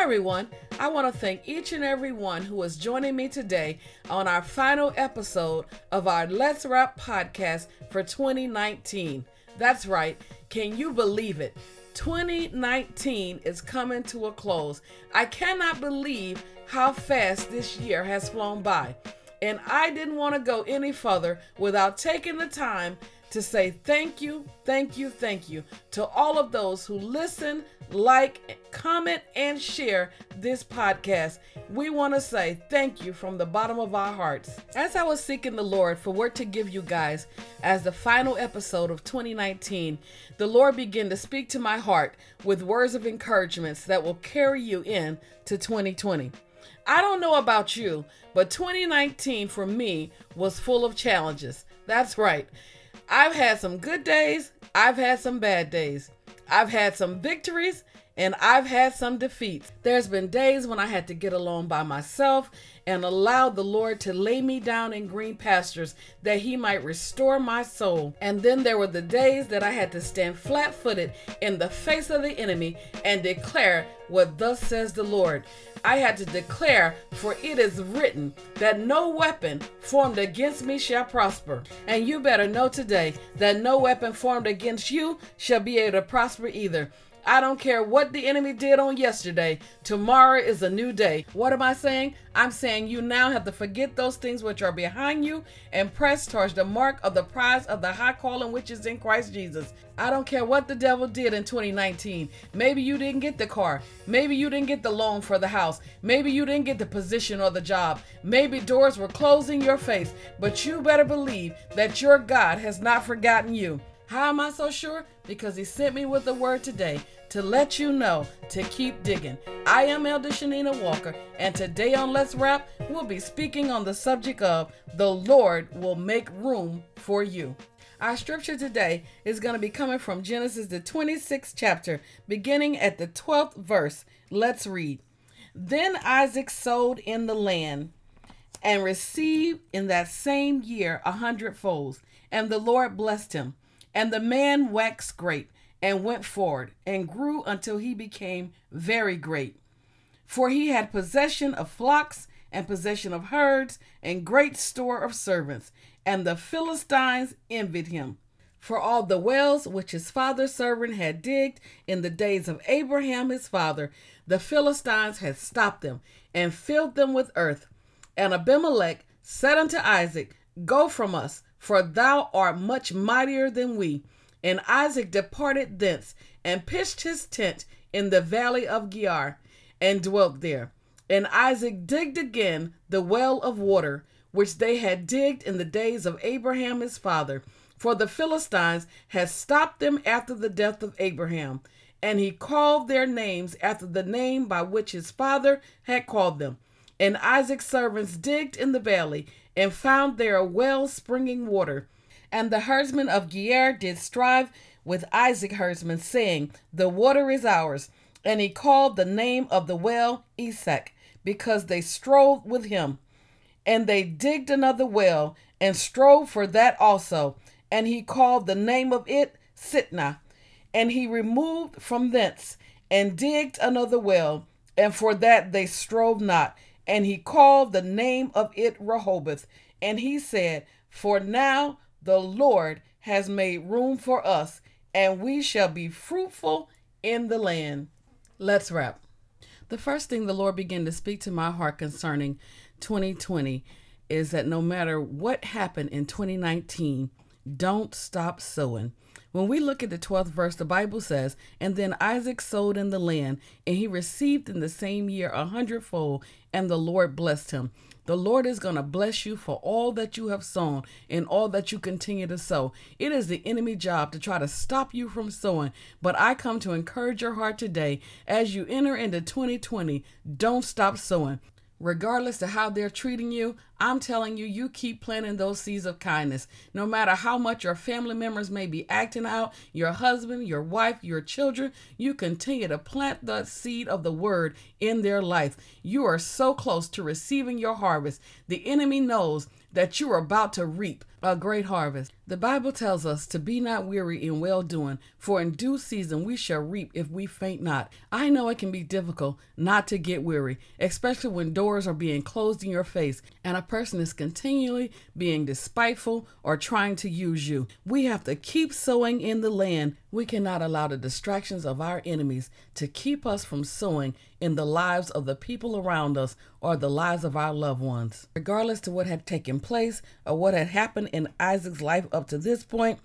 Hi, everyone. I want to thank each and every one who is joining me today on our final episode of our Let's Rap podcast for 2019. That's right. Can you believe it? 2019 is coming to a close. I cannot believe how fast this year has flown by. And I didn't want to go any further without taking the time to say thank you, thank you, thank you to all of those who listen, like, comment, and share this podcast. We want to say thank you from the bottom of our hearts. As I was seeking the Lord for what to give you guys as the final episode of 2019, the Lord began to speak to my heart with words of encouragements that will carry you in to 2020. I don't know about you, but 2019 for me was full of challenges. That's right. I've had some good days, I've had some bad days. I've had some victories and I've had some defeats. There's been days when I had to get alone by myself and allowed the Lord to lay me down in green pastures that He might restore my soul. And then there were the days that I had to stand flat footed in the face of the enemy and declare what thus says the Lord. I had to declare, for it is written that no weapon formed against me shall prosper. And you better know today that no weapon formed against you shall be able to prosper either. I don't care what the enemy did on yesterday. Tomorrow is a new day. What am I saying? I'm saying you now have to forget those things which are behind you and press towards the mark of the prize of the high calling which is in Christ Jesus. I don't care what the devil did in 2019. Maybe you didn't get the car. Maybe you didn't get the loan for the house. Maybe you didn't get the position or the job. Maybe doors were closed in your face. But you better believe that your God has not forgotten you. How am I so sure? Because he sent me with a word today to let you know to keep digging. I am Elder Shanina Walker, and today on Let's Rap, we'll be speaking on the subject of the Lord will make room for you. Our scripture today is going to be coming from Genesis, the 26th chapter, beginning at the 12th verse. Let's read. Then Isaac sowed in the land and received in that same year a hundredfolds, and the Lord blessed him. And the man waxed great and went forward and grew until he became very great. For he had possession of flocks and possession of herds and great store of servants. And the Philistines envied him. For all the wells which his father's servant had digged in the days of Abraham his father, the Philistines had stopped them and filled them with earth. And Abimelech said unto Isaac, Go from us, for thou art much mightier than we. And Isaac departed thence and pitched his tent in the valley of Gerar and dwelt there. And Isaac digged again the well of water which they had digged in the days of Abraham his father, for the Philistines had stopped them after the death of Abraham. And he called their names after the name by which his father had called them. And Isaac's servants digged in the valley and found there a well springing water. And the herdsmen of Gerar did strive with Isaac herdsmen, saying, The water is ours. And he called the name of the well Esek, because they strove with him. And they digged another well, and strove for that also. And he called the name of it Sitnah. And he removed from thence, and digged another well, and for that they strove not. And he called the name of it Rehoboth. And he said, For now the Lord has made room for us, and we shall be fruitful in the land. Let's wrap. The first thing the Lord began to speak to my heart concerning 2020 is that no matter what happened in 2019, don't stop sowing. When we look at the 12th verse, the Bible says, And then Isaac sowed in the land, and he received in the same year a hundredfold, and the Lord blessed him. The Lord is going to bless you for all that you have sown and all that you continue to sow. It is the enemy job to try to stop you from sowing, but I come to encourage your heart today as you enter into 2020. Don't stop sowing regardless of how they're treating you, I'm telling you, you keep planting those seeds of kindness. No matter how much your family members may be acting out, your husband, your wife, your children, you continue to plant the seed of the word in their life. You are so close to receiving your harvest. The enemy knows that you are about to reap a great harvest. The Bible tells us to be not weary in well doing, for in due season we shall reap if we faint not. I know it can be difficult not to get weary, especially when doors are being closed in your face and a person is continually being despiteful or trying to use you. We have to keep sowing in the land. We cannot allow the distractions of our enemies to keep us from sowing in the lives of the people around us or the lives of our loved ones. Regardless to what had taken place or what had happened in Isaac's life up to this point,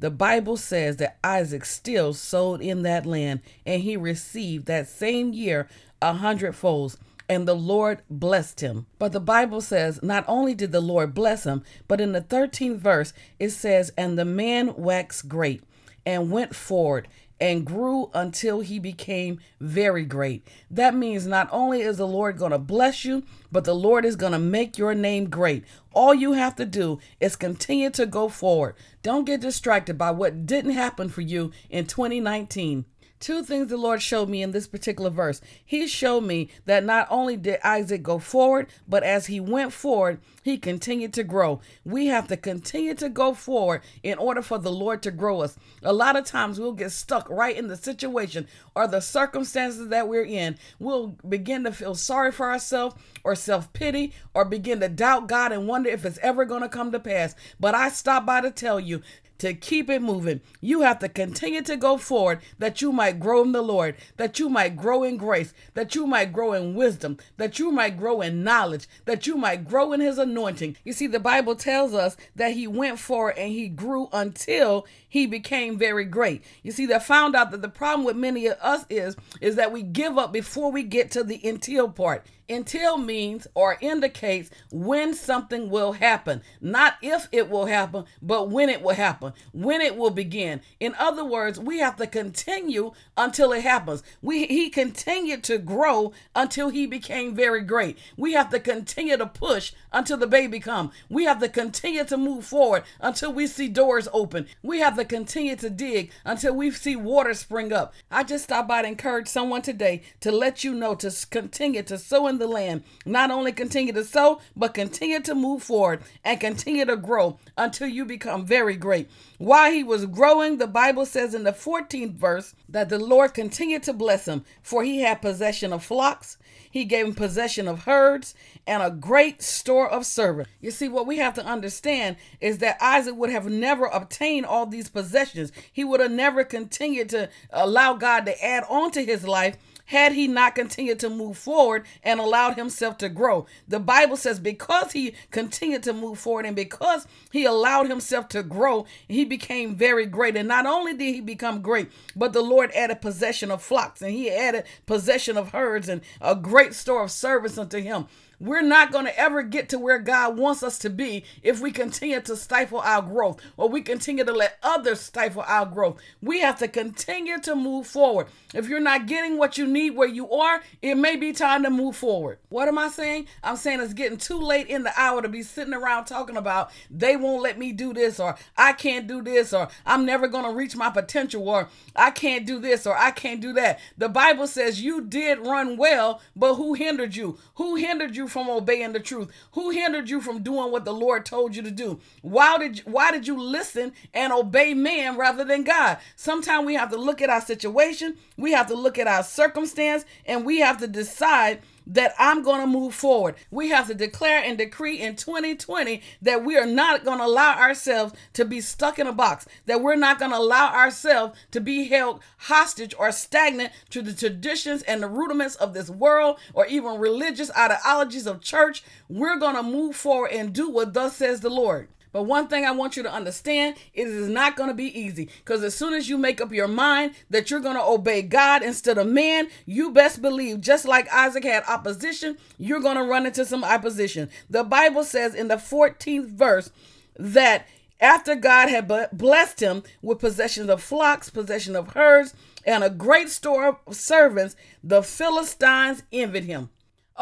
the Bible says that Isaac still sowed in that land and he received that same year a hundredfold and the Lord blessed him. But the Bible says not only did the Lord bless him, but in the 13th verse it says, And the man waxed great and went forward and grew until he became very great. That means not only is the Lord going to bless you, but the Lord is going to make your name great. All you have to do is continue to go forward. Don't get distracted by what didn't happen for you in 2019 two things the Lord showed me in this particular verse. He showed me that not only did Isaac go forward, but as he went forward, he continued to grow. We have to continue to go forward in order for the Lord to grow us. A lot of times we'll get stuck right in the situation or the circumstances that we're in. We'll begin to feel sorry for ourselves or self pity or begin to doubt God and wonder if it's ever going to come to pass. But I stop by to tell you to keep it moving. You have to continue to go forward that you might grow in the Lord, that you might grow in grace, that you might grow in wisdom, that you might grow in knowledge, that you might grow in his anointing. You see, the Bible tells us that he went forward and he grew until he became very great. You see, they found out that the problem with many of us is, is that we give up before we get to the until part. Until means or indicates when something will happen, not if it will happen, but when it will happen, when it will begin. In other words, we have to continue until it happens. We he continued to grow until he became very great. We have to continue to push until the baby come. We have to continue to move forward until we see doors open. We have to continue to dig until we see water spring up. I just stopped by to encourage someone today to let you know to continue to sow in the land. Not only continue to sow, but continue to move forward and continue to grow until you become very great. While he was growing, the Bible says in the 14th verse that the Lord continued to bless him, for he had possession of flocks, he gave him possession of herds, and a great store of servants. You see, what we have to understand is that Isaac would have never obtained all these possessions. He would have never continued to allow God to add on to his life had he not continued to move forward and allowed himself to grow. The Bible says because he continued to move forward and because he allowed himself to grow, he became very great. And not only did he become great, but the Lord added possession of flocks and he added possession of herds and a great store of service unto him. We're not going to ever get to where God wants us to be if we continue to stifle our growth or we continue to let others stifle our growth. We have to continue to move forward. If you're not getting what you need where you are, it may be time to move forward. What am I saying? I'm saying it's getting too late in the hour to be sitting around talking about they won't let me do this or I can't do this or I'm never going to reach my potential or I can't do this or I can't do that. The Bible says you did run well, but who hindered you? Who hindered you from obeying the truth? Who hindered you from doing what the Lord told you to do? Why did you, why did you listen and obey man rather than God? Sometimes we have to look at our situation, we have to look at our circumstance, and we have to decide that I'm going to move forward. We have to declare and decree in 2020 that we are not going to allow ourselves to be stuck in a box, that we're not going to allow ourselves to be held hostage or stagnant to the traditions and the rudiments of this world or even religious ideologies of church. We're going to move forward and do what thus says the Lord. But one thing I want you to understand is it is not going to be easy because as soon as you make up your mind that you're going to obey God instead of man, you best believe just like Isaac had opposition, you're going to run into some opposition. The Bible says in the 14th verse that after God had blessed him with possession of flocks, possession of herds, and a great store of servants, the Philistines envied him.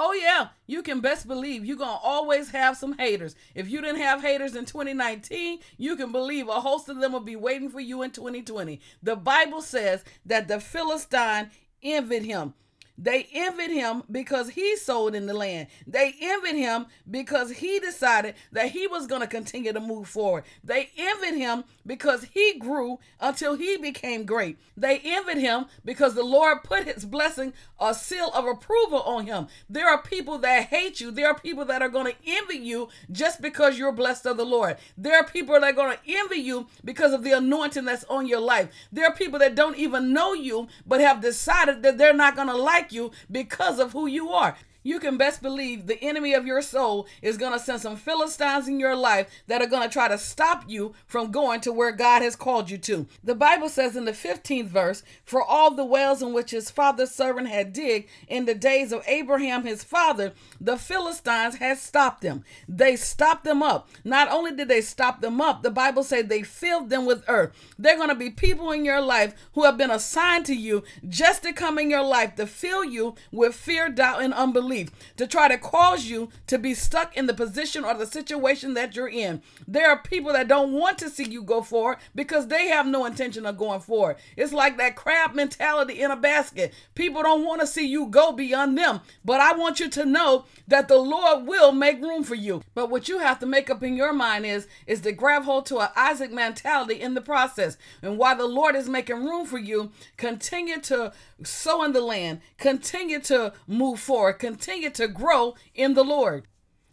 Oh, yeah, you can best believe you're to always have some haters. If you didn't have haters in 2019, you can believe a host of them will be waiting for you in 2020. The Bible says that the Philistine envied him. They envied him because he sold in the land. They envied him because he decided that he was going to continue to move forward. They envied him because he grew until he became great. They envied him because the Lord put his blessing, a seal of approval on him. There are people that hate you. There are people that are going to envy you just because you're blessed of the Lord. There are people that are going to envy you because of the anointing that's on your life. There are people that don't even know you but have decided that they're not going to like you because of who you are you can best believe the enemy of your soul is going to send some Philistines in your life that are going to try to stop you from going to where God has called you to. The Bible says in the 15th verse, For all the wells in which his father's servant had digged in the days of Abraham his father, the Philistines had stopped them. They stopped them up. Not only did they stop them up, the Bible said they filled them with earth. They're going to be people in your life who have been assigned to you just to come in your life to fill you with fear, doubt, and unbelief to try to cause you to be stuck in the position or the situation that you're in. There are people that don't want to see you go forward because they have no intention of going forward. It's like that crab mentality in a basket. People don't want to see you go beyond them. But I want you to know that the Lord will make room for you. But what you have to make up in your mind is is to grab hold to an Isaac mentality in the process. And while the Lord is making room for you, continue to sow in the land, continue to move forward, continue to grow in the Lord.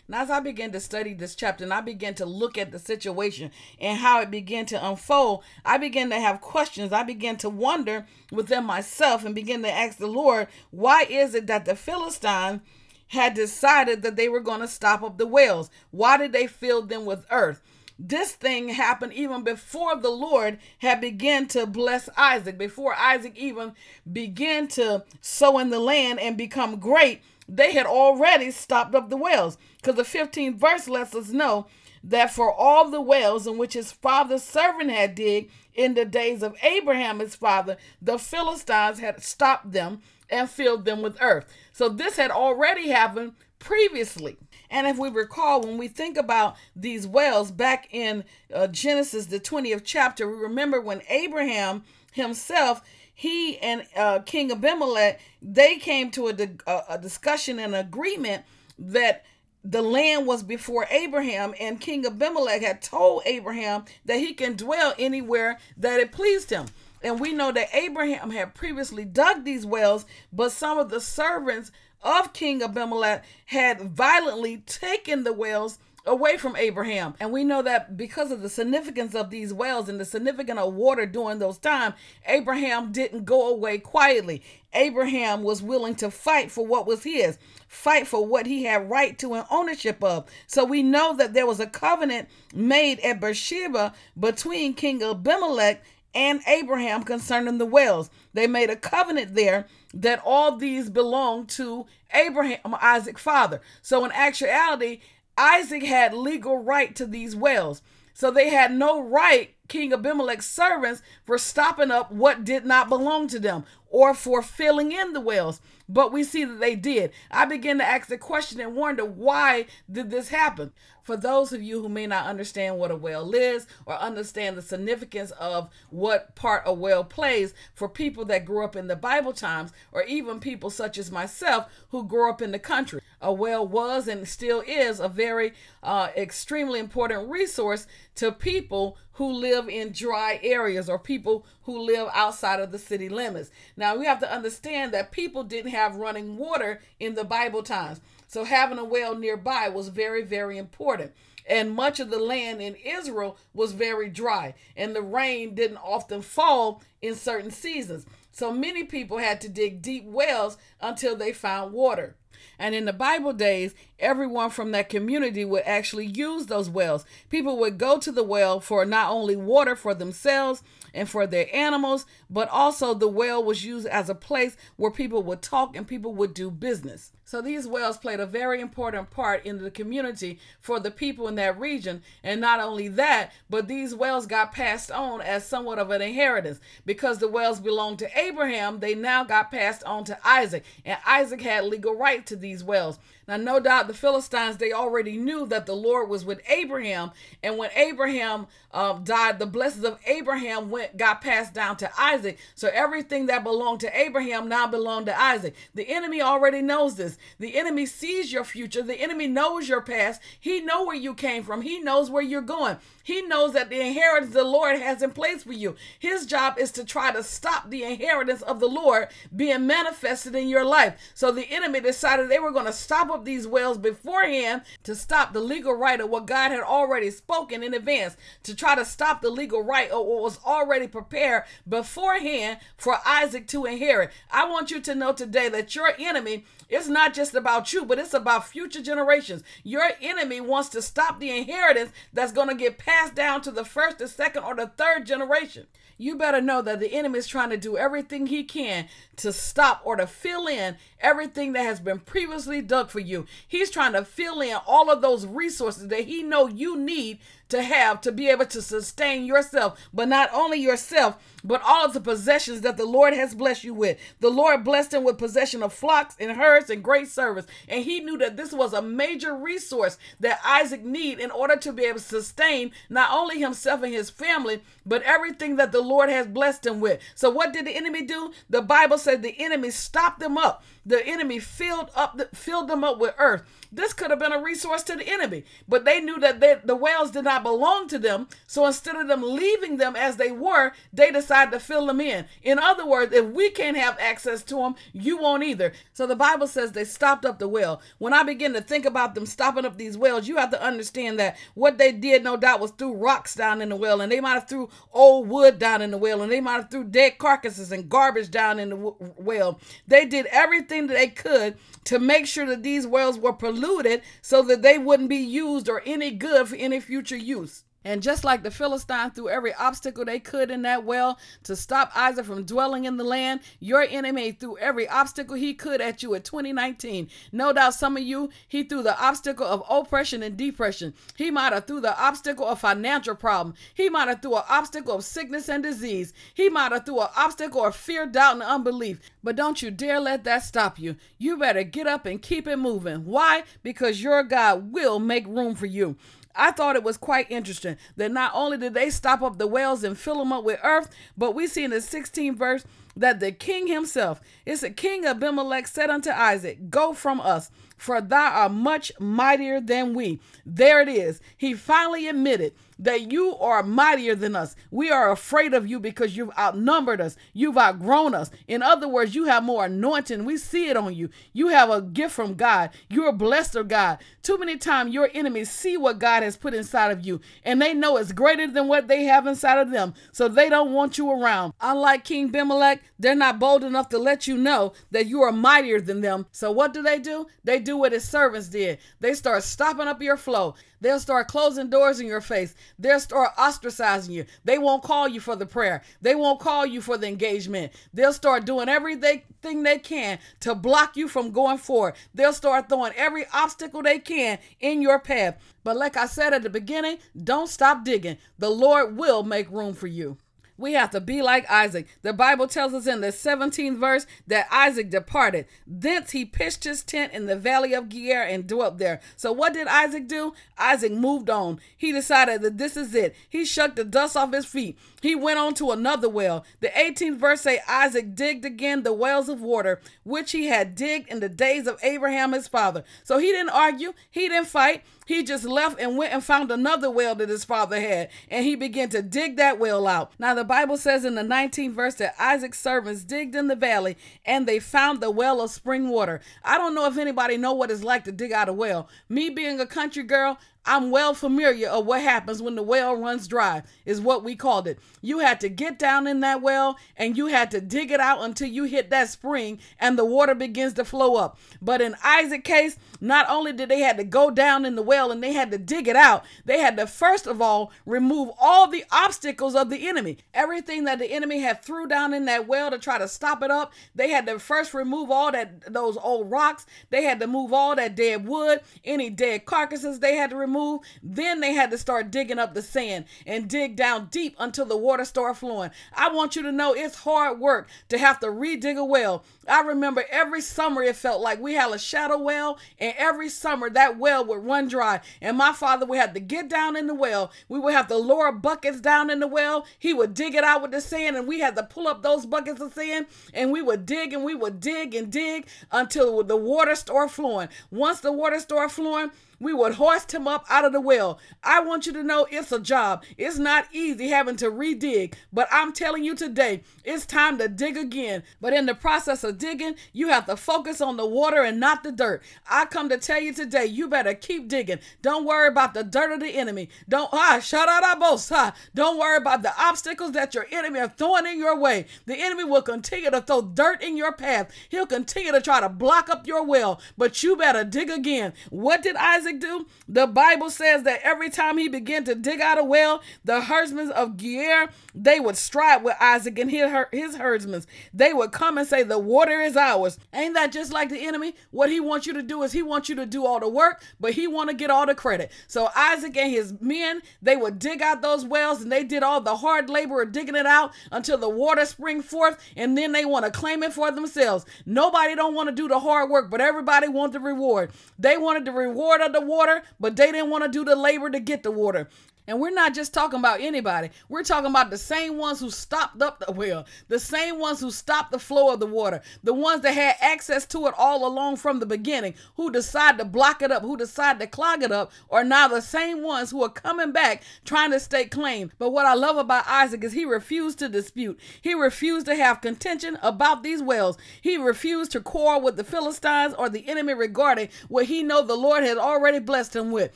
Now, as I began to study this chapter and I began to look at the situation and how it began to unfold, I began to have questions. I began to wonder within myself and begin to ask the Lord, why is it that the Philistines had decided that they were going to stop up the wells? Why did they fill them with earth? this thing happened even before the Lord had begun to bless Isaac, before Isaac even began to sow in the land and become great. They had already stopped up the wells because the 15th verse lets us know that for all the wells in which his father's servant had digged in the days of Abraham, his father, the Philistines had stopped them and filled them with earth. So this had already happened previously. And if we recall, when we think about these wells back in uh, Genesis, the 20th chapter, we remember when Abraham himself, he and uh, King Abimelech, they came to a, a discussion and agreement that the land was before Abraham, and King Abimelech had told Abraham that he can dwell anywhere that it pleased him. And we know that Abraham had previously dug these wells, but some of the servants of King Abimelech had violently taken the wells away from Abraham. And we know that because of the significance of these wells and the significance of water during those times, Abraham didn't go away quietly. Abraham was willing to fight for what was his, fight for what he had right to and ownership of. So we know that there was a covenant made at Beersheba between King Abimelech and Abraham concerning the wells. They made a covenant there that all these belonged to Abraham, Isaac father. So in actuality, Isaac had legal right to these wells. So they had no right, King Abimelech's servants, for stopping up what did not belong to them or for filling in the wells. But we see that they did. I began to ask the question and wonder why did this happen? For those of you who may not understand what a well is or understand the significance of what part a well plays, for people that grew up in the Bible times, or even people such as myself who grew up in the country, a well was and still is a very uh, extremely important resource to people who live in dry areas or people who live outside of the city limits. Now, we have to understand that people didn't have running water in the Bible times. So having a well nearby was very, very important. And much of the land in Israel was very dry, and the rain didn't often fall in certain seasons. So many people had to dig deep wells until they found water. And in the Bible days, everyone from that community would actually use those wells. People would go to the well for not only water for themselves, and for their animals, but also the well was used as a place where people would talk and people would do business. So these wells played a very important part in the community for the people in that region. And not only that, but these wells got passed on as somewhat of an inheritance. Because the wells belonged to Abraham, they now got passed on to Isaac. And Isaac had legal right to these wells. Now, no doubt the Philistines, they already knew that the Lord was with Abraham. And when Abraham uh, died, the blessings of Abraham went got passed down to Isaac. So everything that belonged to Abraham now belonged to Isaac. The enemy already knows this. The enemy sees your future. The enemy knows your past. He know where you came from. He knows where you're going. He knows that the inheritance the Lord has in place for you. His job is to try to stop the inheritance of the Lord being manifested in your life. So the enemy decided they were going to stop up these wells beforehand to stop the legal right of what God had already spoken in advance, to try to stop the legal right of what was already prepared beforehand for Isaac to inherit. I want you to know today that your enemy is not just about you, but it's about future generations. Your enemy wants to stop the inheritance that's going to get passed down to the first, the second, or the third generation. You better know that the enemy is trying to do everything he can to stop or to fill in everything that has been previously dug for you. He's trying to fill in all of those resources that he know you need to have to be able to sustain yourself, but not only yourself, but all the possessions that the Lord has blessed you with. The Lord blessed him with possession of flocks and herds and great service, and he knew that this was a major resource that Isaac need in order to be able to sustain not only himself and his family, but everything that the Lord has blessed him with. So what did the enemy do? The Bible said the enemy stopped them up. The enemy filled up the, filled them up with earth. This could have been a resource to the enemy, but they knew that they, the wells did not belong to them. So instead of them leaving them as they were, they decided to fill them in. In other words, if we can't have access to them, you won't either. So the Bible says they stopped up the well. When I begin to think about them stopping up these wells, you have to understand that what they did, no doubt, was threw rocks down in the well, and they might have threw old wood down in the well, and they might have threw dead carcasses and garbage down in the well. They did everything that they could to make sure that these wells were polluted so that they wouldn't be used or any good for any future use. And just like the Philistine threw every obstacle they could in that well to stop Isaac from dwelling in the land, your enemy threw every obstacle he could at you in 2019. No doubt some of you, he threw the obstacle of oppression and depression. He might have threw the obstacle of financial problem. He might have threw an obstacle of sickness and disease. He might have threw an obstacle of fear, doubt, and unbelief. But don't you dare let that stop you. You better get up and keep it moving. Why? Because your God will make room for you. I thought it was quite interesting that not only did they stop up the wells and fill them up with earth, but we see in the 16th verse that the king himself, it's a king Abimelech, said unto Isaac, Go from us, for thou art much mightier than we. There it is. He finally admitted that you are mightier than us. We are afraid of you because you've outnumbered us. You've outgrown us. In other words, you have more anointing. We see it on you. You have a gift from God. You're blessed of God. Too many times your enemies see what God has put inside of you and they know it's greater than what they have inside of them. So they don't want you around. Unlike King Abimelech, they're not bold enough to let you know that you are mightier than them. So what do they do? They do what his servants did. They start stopping up your flow. They'll start closing doors in your face. They'll start ostracizing you. They won't call you for the prayer. They won't call you for the engagement. They'll start doing everything they can to block you from going forward. They'll start throwing every obstacle they can in your path. But like I said at the beginning, don't stop digging. The Lord will make room for you. We have to be like Isaac. The Bible tells us in the 17th verse that Isaac departed. Thence he pitched his tent in the valley of Gerar and dwelt there. So what did Isaac do? Isaac moved on. He decided that this is it. He shook the dust off his feet. He went on to another well. The 18th verse say Isaac digged again the wells of water which he had digged in the days of Abraham his father. So he didn't argue. He didn't fight. He just left and went and found another well that his father had, and he began to dig that well out. Now, the Bible says in the 19th verse that Isaac's servants digged in the valley and they found the well of spring water. I don't know if anybody know what it's like to dig out a well. Me being a country girl, I'm well familiar of what happens when the well runs dry, is what we called it. You had to get down in that well and you had to dig it out until you hit that spring and the water begins to flow up. But in Isaac's case, not only did they had to go down in the well and they had to dig it out, they had to first of all remove all the obstacles of the enemy. Everything that the enemy had threw down in that well to try to stop it up, they had to first remove all that those old rocks. They had to move all that dead wood, any dead carcasses they had to remove then they had to start digging up the sand and dig down deep until the water started flowing. I want you to know it's hard work to have to redig a well. I remember every summer it felt like we had a shadow well, and every summer that well would run dry. And my father would have to get down in the well. We would have to lower buckets down in the well. He would dig it out with the sand, and we had to pull up those buckets of sand, and we would dig and we would dig and dig until the water started flowing. Once the water started flowing, we would hoist him up out of the well. I want you to know it's a job. It's not easy having to redig, but I'm telling you today, it's time to dig again. But in the process of digging, you have to focus on the water and not the dirt. I come to tell you today, you better keep digging. Don't worry about the dirt of the enemy. Don't ah shut out our both Don't worry about the obstacles that your enemy are throwing in your way. The enemy will continue to throw dirt in your path. He'll continue to try to block up your well, but you better dig again. What did Isaac Isaac do? The Bible says that every time he began to dig out a well, the herdsmen of Gerar, they would strive with Isaac and his, his herdsmen. They would come and say, The water is ours. Ain't that just like the enemy? What he wants you to do is he wants you to do all the work, but he want to get all the credit. So Isaac and his men, they would dig out those wells and they did all the hard labor of digging it out until the water spring forth, and then they want to claim it for themselves. Nobody don't want to do the hard work, but everybody want the reward. They wanted the reward of the water, but they didn't want to do the labor to get the water. And we're not just talking about anybody. We're talking about the same ones who stopped up the well, the same ones who stopped the flow of the water, the ones that had access to it all along from the beginning, who decide to block it up, who decide to clog it up, are now the same ones who are coming back trying to stake claim. But what I love about Isaac is he refused to dispute. He refused to have contention about these wells. He refused to quarrel with the Philistines or the enemy regarding what he know the Lord had already blessed him with.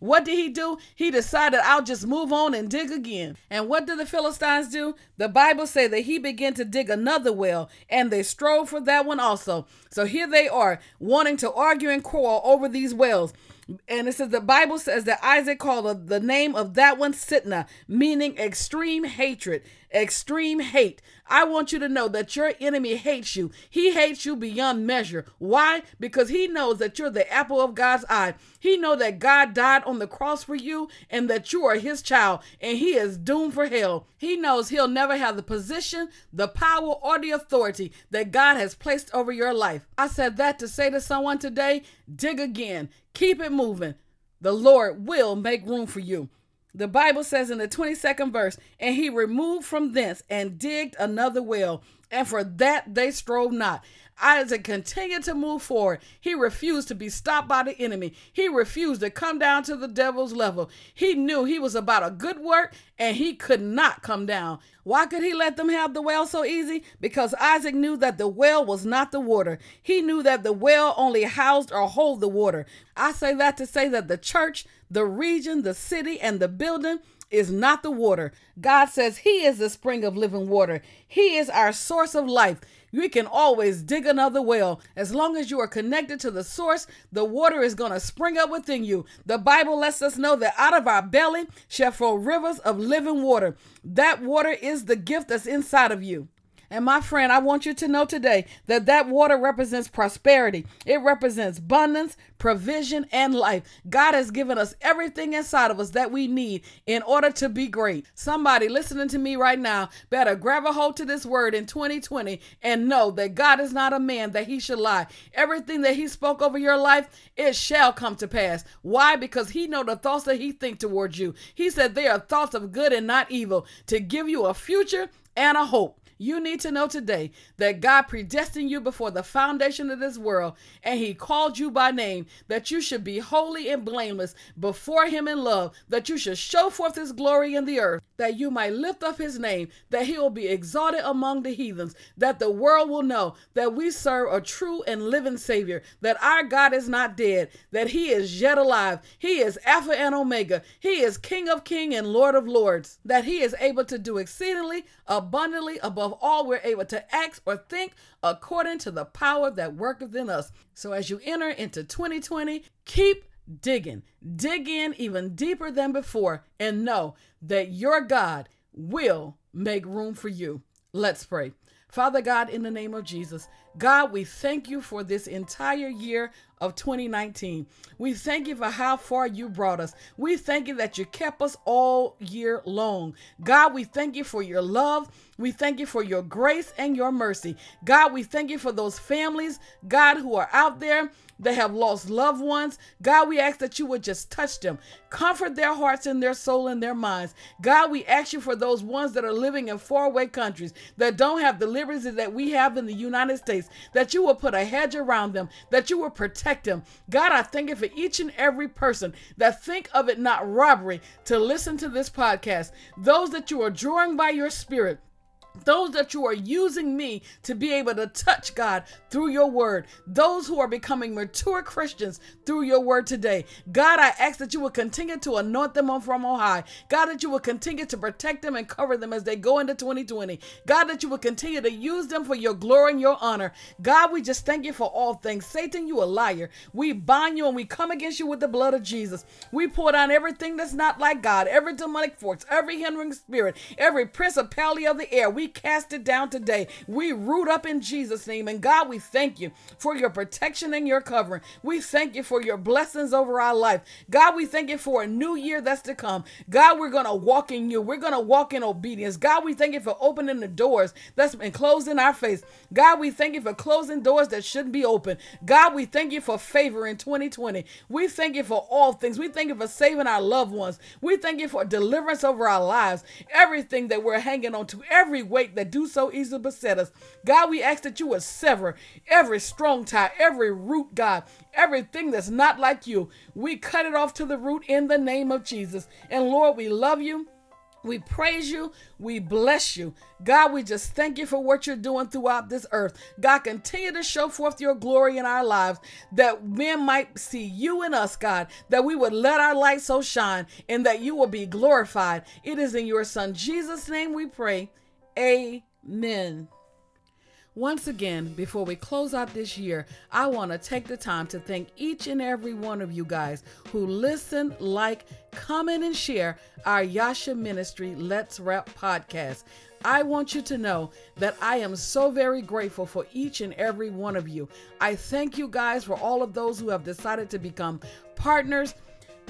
What did he do? He decided I'll just move on and dig again. And what did the Philistines do? The Bible say that he began to dig another well, and they strove for that one also. So here they are, wanting to argue and quarrel over these wells. And it says the Bible says that Isaac called the name of that one Sitnah, meaning extreme hatred, extreme hate. I want you to know that your enemy hates you. He hates you beyond measure. Why? Because he knows that you're the apple of God's eye. He know that God died on the cross for you and that you are his child and he is doomed for hell. He knows he'll never have the position, the power, or the authority that God has placed over your life. I said that to say to someone today, dig again. Keep it moving. The Lord will make room for you. The Bible says in the 22nd verse, and he removed from thence and digged another well, and for that they strove not. Isaac continued to move forward. He refused to be stopped by the enemy. He refused to come down to the devil's level. He knew he was about a good work and he could not come down. Why could he let them have the well so easy? Because Isaac knew that the well was not the water. He knew that the well only housed or hold the water. I say that to say that the church, the region, the city, and the building is not the water. God says He is the spring of living water. He is our source of life. You can always dig another well. As long as you are connected to the source, the water is going to spring up within you. The Bible lets us know that out of our belly shall flow rivers of living water. That water is the gift that's inside of you. And my friend, I want you to know today that that water represents prosperity. It represents abundance, provision, and life. God has given us everything inside of us that we need in order to be great. Somebody listening to me right now better grab a hold to this word in 2020 and know that God is not a man that he should lie. Everything that he spoke over your life, it shall come to pass. Why? Because he know the thoughts that he think towards you. He said they are thoughts of good and not evil to give you a future and a hope. You need to know today that God predestined you before the foundation of this world, and He called you by name, that you should be holy and blameless before Him in love, that you should show forth His glory in the earth, that you might lift up His name, that He will be exalted among the heathens, that the world will know that we serve a true and living Savior, that our God is not dead, that He is yet alive. He is Alpha and Omega. He is King of kings and Lord of lords, that He is able to do exceedingly abundantly above above all, we're able to act or think according to the power that worketh in us. So as you enter into 2020, keep digging. Dig in even deeper than before and know that your God will make room for you. Let's pray. Father God, in the name of Jesus, God, we thank you for this entire year of 2019. We thank you for how far you brought us. We thank you that you kept us all year long. God, we thank you for your love. We thank you for your grace and your mercy. God, we thank you for those families, God, who are out there that have lost loved ones. God, we ask that you would just touch them, comfort their hearts and their soul and their minds. God, we ask you for those ones that are living in faraway countries that don't have the liberties that we have in the United States, that you will put a hedge around them, that you will protect them. God, I thank you for each and every person that think of it not robbery to listen to this podcast. Those that you are drawing by your spirit those that you are using me to be able to touch God through your word, those who are becoming mature Christians through your word today. God, I ask that you will continue to anoint them from on high. God, that you will continue to protect them and cover them as they go into 2020. God, that you will continue to use them for your glory and your honor. God, we just thank you for all things. Satan, you a liar. We bind you and we come against you with the blood of Jesus. We pour down everything that's not like God, every demonic force, every hindering spirit, every principality of the air. We cast it down today. We root up in Jesus' name. And God, we thank you for your protection and your covering. We thank you for your blessings over our life. God, we thank you for a new year that's to come. God, we're going to walk in you. We're going to walk in obedience. God, we thank you for opening the doors that's been closed in our face. God, we thank you for closing doors that shouldn't be open. God, we thank you for favor in 2020. We thank you for all things. We thank you for saving our loved ones. We thank you for deliverance over our lives. Everything that we're hanging on to, every weight that do so easily beset us. God, we ask that you would sever every strong tie, every root, God, everything that's not like you. We cut it off to the root in the name of Jesus. And Lord, we love you. We praise you. We bless you. God, we just thank you for what you're doing throughout this earth. God, continue to show forth your glory in our lives that men might see you in us, God, that we would let our light so shine and that you will be glorified. It is in your Son, Jesus' name, we pray. Amen. Once again, before we close out this year, I want to take the time to thank each and every one of you guys who listen, like, comment, and share our Yasha Ministry Let's Rap podcast. I want you to know that I am so very grateful for each and every one of you. I thank you guys for all of those who have decided to become partners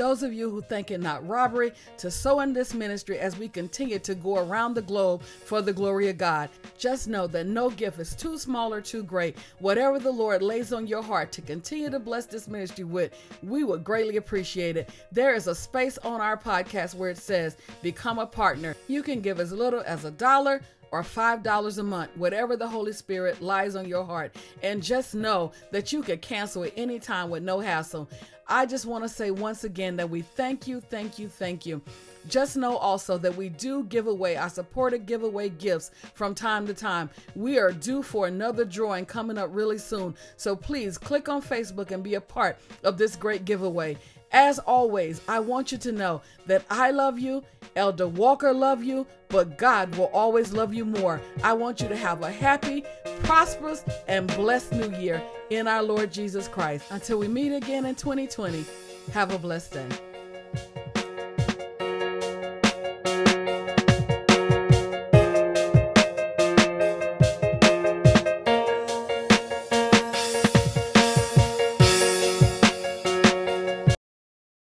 those of you who think it not robbery to sow in this ministry as we continue to go around the globe for the glory of God. Just know that no gift is too small or too great. Whatever the Lord lays on your heart to continue to bless this ministry with, we would greatly appreciate it. There is a space on our podcast where it says, Become a partner. You can give as little as a dollar or $5 a month, whatever the Holy Spirit lies on your heart. And just know that you can cancel it anytime with no hassle. I just want to say once again that we thank you, thank you, thank you. Just know also that we do give away our supported giveaway gifts from time to time. We are due for another drawing coming up really soon. So please click on Facebook and be a part of this great giveaway. As always, I want you to know that I love you, Elder Walker love you, but God will always love you more. I want you to have a happy, prosperous, and blessed new year in our Lord Jesus Christ. Until we meet again in 2020, have a blessed day.